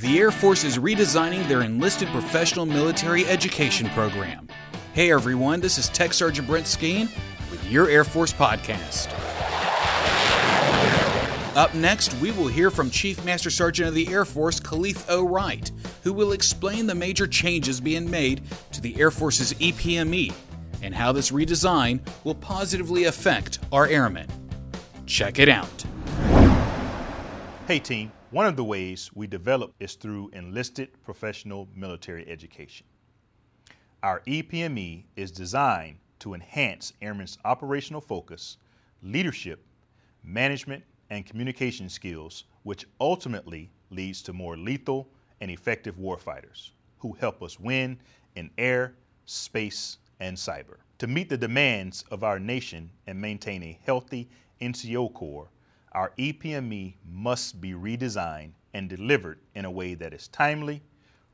The Air Force is redesigning their enlisted professional military education program. Hey everyone, this is Tech Sergeant Brent Skeen with your Air Force podcast. Up next, we will hear from Chief Master Sergeant of the Air Force, Kaleth O. Wright, who will explain the major changes being made to the Air Force's EPME and how this redesign will positively affect our airmen. Check it out. Hey team, one of the ways we develop is through enlisted professional military education. Our EPME is designed to enhance airmen's operational focus, leadership, management, and communication skills, which ultimately leads to more lethal and effective warfighters who help us win in air, space, and cyber. To meet the demands of our nation and maintain a healthy NCO Corps, our EPME must be redesigned and delivered in a way that is timely,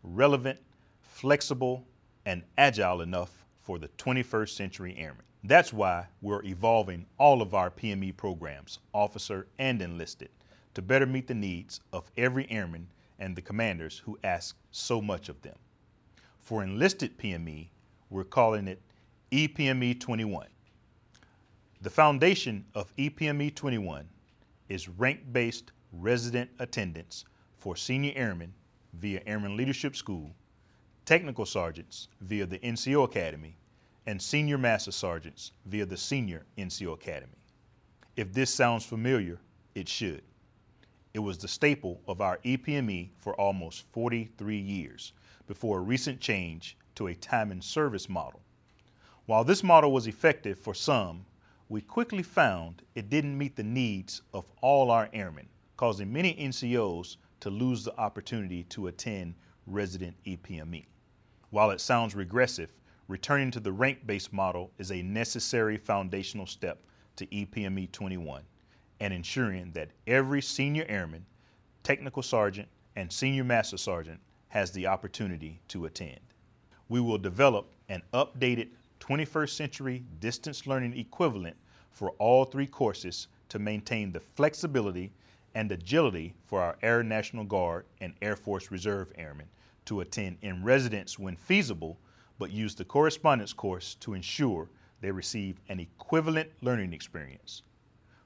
relevant, flexible, and agile enough for the 21st century airman. That's why we're evolving all of our PME programs, officer and enlisted, to better meet the needs of every airman and the commanders who ask so much of them. For enlisted PME, we're calling it EPME 21. The foundation of EPME 21 is rank-based resident attendance for senior airmen via Airman Leadership School, technical sergeants via the NCO Academy, and senior master sergeants via the senior NCO Academy. If this sounds familiar, it should. It was the staple of our EPME for almost 43 years before a recent change to a time and service model. While this model was effective for some, we quickly found it didn't meet the needs of all our airmen, causing many NCOs to lose the opportunity to attend resident EPME. While it sounds regressive, returning to the rank-based model is a necessary foundational step to EPME 21 and ensuring that every senior airman, technical sergeant, and senior master sergeant has the opportunity to attend. We will develop an updated 21st century distance learning equivalent for all three courses to maintain the flexibility and agility for our Air National Guard and Air Force Reserve Airmen to attend in residence when feasible, but use the correspondence course to ensure they receive an equivalent learning experience.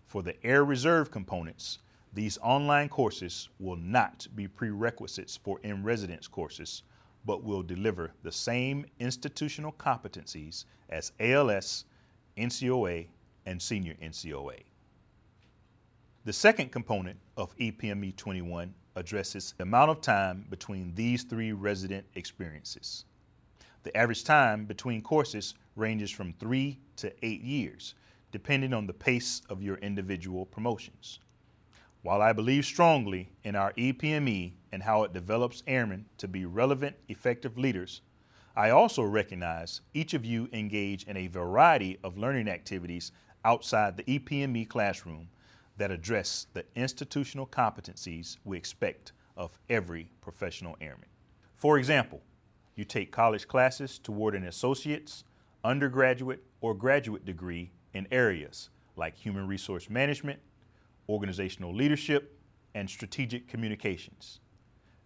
For the Air Reserve components, these online courses will not be prerequisites for in residence courses, but will deliver the same institutional competencies as ALS, NCOA, and Senior NCOA. The second component of EPME 21 addresses the amount of time between these three resident experiences. The average time between courses ranges from three to eight years, depending on the pace of your individual promotions. While I believe strongly in our EPME and how it develops airmen to be relevant, effective leaders, I also recognize each of you engage in a variety of learning activities outside the EPME classroom that address the institutional competencies we expect of every professional airman. For example, you take college classes toward an associate's, undergraduate, or graduate degree in areas like human resource management, organizational leadership, and strategic communications.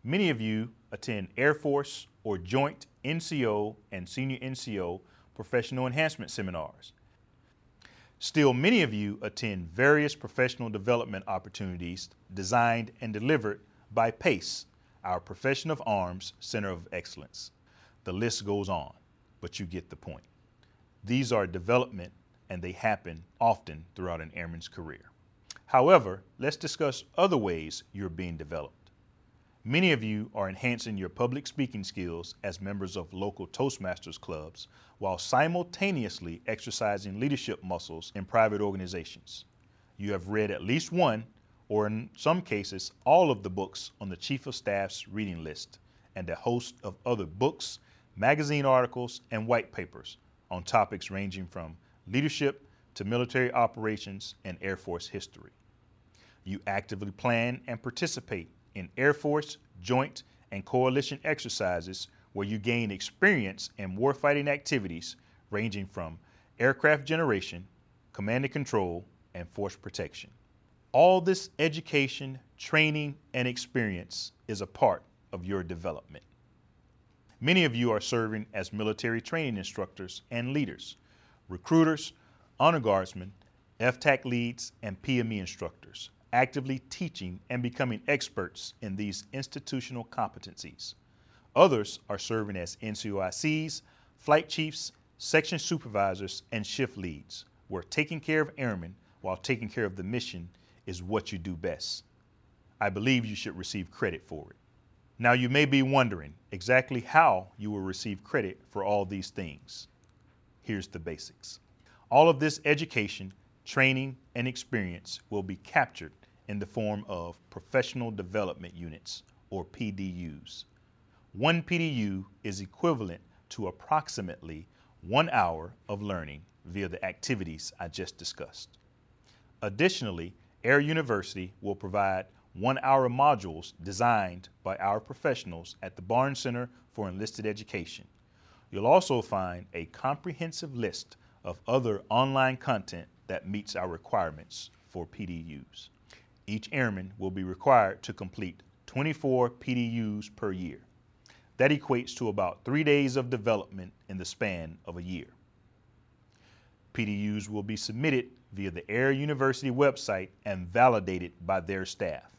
Many of you attend Air Force or joint NCO and senior NCO professional enhancement seminars. Still, many of you attend various professional development opportunities designed and delivered by PACE, our Profession of Arms Center of Excellence. The list goes on, but you get the point. These are development and they happen often throughout an airman's career. However, let's discuss other ways you're being developed. Many of you are enhancing your public speaking skills as members of local Toastmasters clubs while simultaneously exercising leadership muscles in private organizations. You have read at least one, or in some cases, all of the books on the Chief of Staff's reading list and a host of other books, magazine articles, and white papers on topics ranging from leadership to military operations and Air Force history. You actively plan and participate in Air Force, joint, and coalition exercises where you gain experience in warfighting activities ranging from aircraft generation, command and control, and force protection. All this education, training, and experience is a part of your development. Many of you are serving as military training instructors and leaders, recruiters, honor guardsmen, FTAC leads, and PME instructors, actively teaching and becoming experts in these institutional competencies. Others are serving as NCOICs, flight chiefs, section supervisors, and shift leads, where taking care of airmen while taking care of the mission is what you do best. I believe you should receive credit for it. Now, you may be wondering exactly how you will receive credit for all these things. Here's the basics. All of this education, training, and experience will be captured in the form of professional development units, or PDUs. One PDU is equivalent to approximately one hour of learning via the activities I just discussed. Additionally, Air University will provide one hour modules designed by our professionals at the Barnes Center for Enlisted Education. You'll also find a comprehensive list of other online content that meets our requirements for PDUs. Each airman will be required to complete 24 PDUs per year. That equates to about three days of development in the span of a year. PDUs will be submitted via the Air University website and validated by their staff.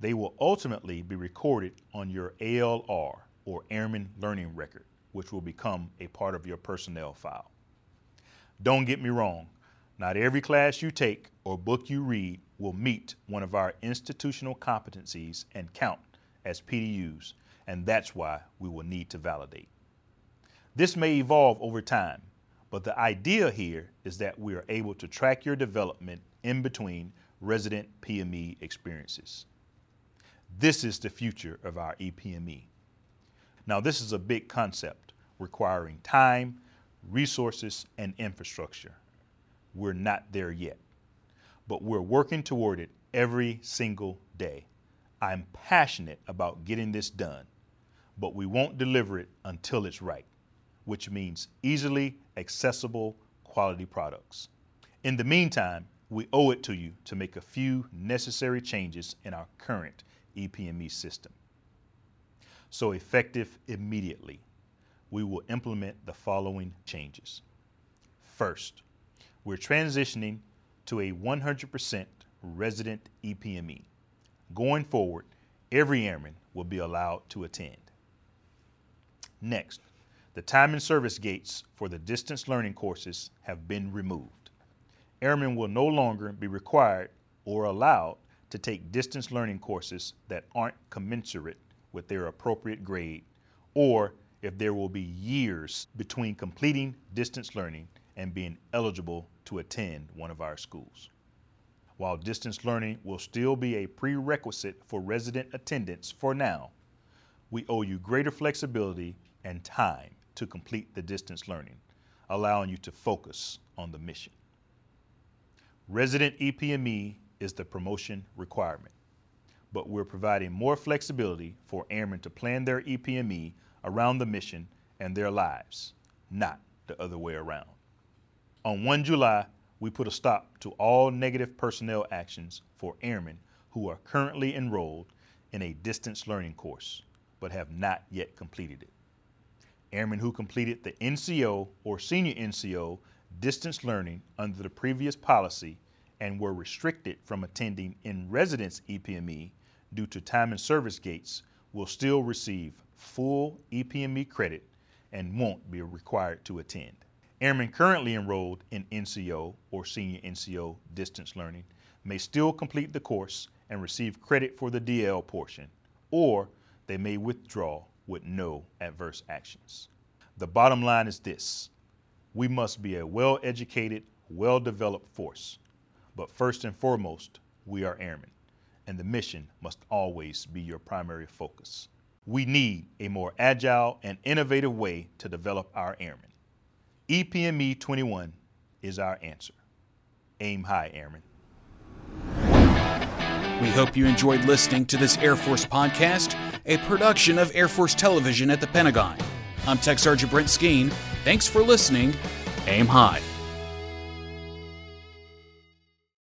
They will ultimately be recorded on your ALR or Airman Learning Record, which will become a part of your personnel file. Don't get me wrong, not every class you take or book you read will meet one of our institutional competencies and count as PDUs, and that's why we will need to validate. This may evolve over time, but the idea here is that we are able to track your development in between resident PME experiences. This is the future of our EPME. Now, this is a big concept requiring time, resources, and infrastructure. We're not there yet, but we're working toward it every single day. I'm passionate about getting this done, but we won't deliver it until it's right, which means easily accessible quality products. In the meantime, we owe it to you to make a few necessary changes in our current EPME system. So, effective immediately, we will implement the following changes. First, we're transitioning to a 100% resident EPME. Going forward, every airman will be allowed to attend. Next, the time and service gates for the distance learning courses have been removed. Airmen will no longer be required or allowed to take distance learning courses that aren't commensurate with their appropriate grade, or if there will be years between completing distance learning and being eligible to attend one of our schools. While distance learning will still be a prerequisite for resident attendance for now, we owe you greater flexibility and time to complete the distance learning, allowing you to focus on the mission. Resident EPME is the promotion requirement, but we're providing more flexibility for airmen to plan their EPME around the mission and their lives, not the other way around. On 1 July, we put a stop to all negative personnel actions for airmen who are currently enrolled in a distance learning course but have not yet completed it. Airmen who completed the NCO or senior NCO distance learning under the previous policy and were restricted from attending in residence EPME due to time and service gates will still receive full EPME credit and won't be required to attend. Airmen currently enrolled in NCO or senior NCO distance learning may still complete the course and receive credit for the DL portion, or they may withdraw with no adverse actions. The bottom line is this we must be a well educated, well developed force. But first and foremost, we are airmen, and the mission must always be your primary focus. We need a more agile and innovative way to develop our airmen. EPME 21 is our answer. Aim high, airmen. We hope you enjoyed listening to this Air Force podcast, a production of Air Force Television at the Pentagon. I'm Tech Sergeant Brent Skeen. Thanks for listening. Aim high.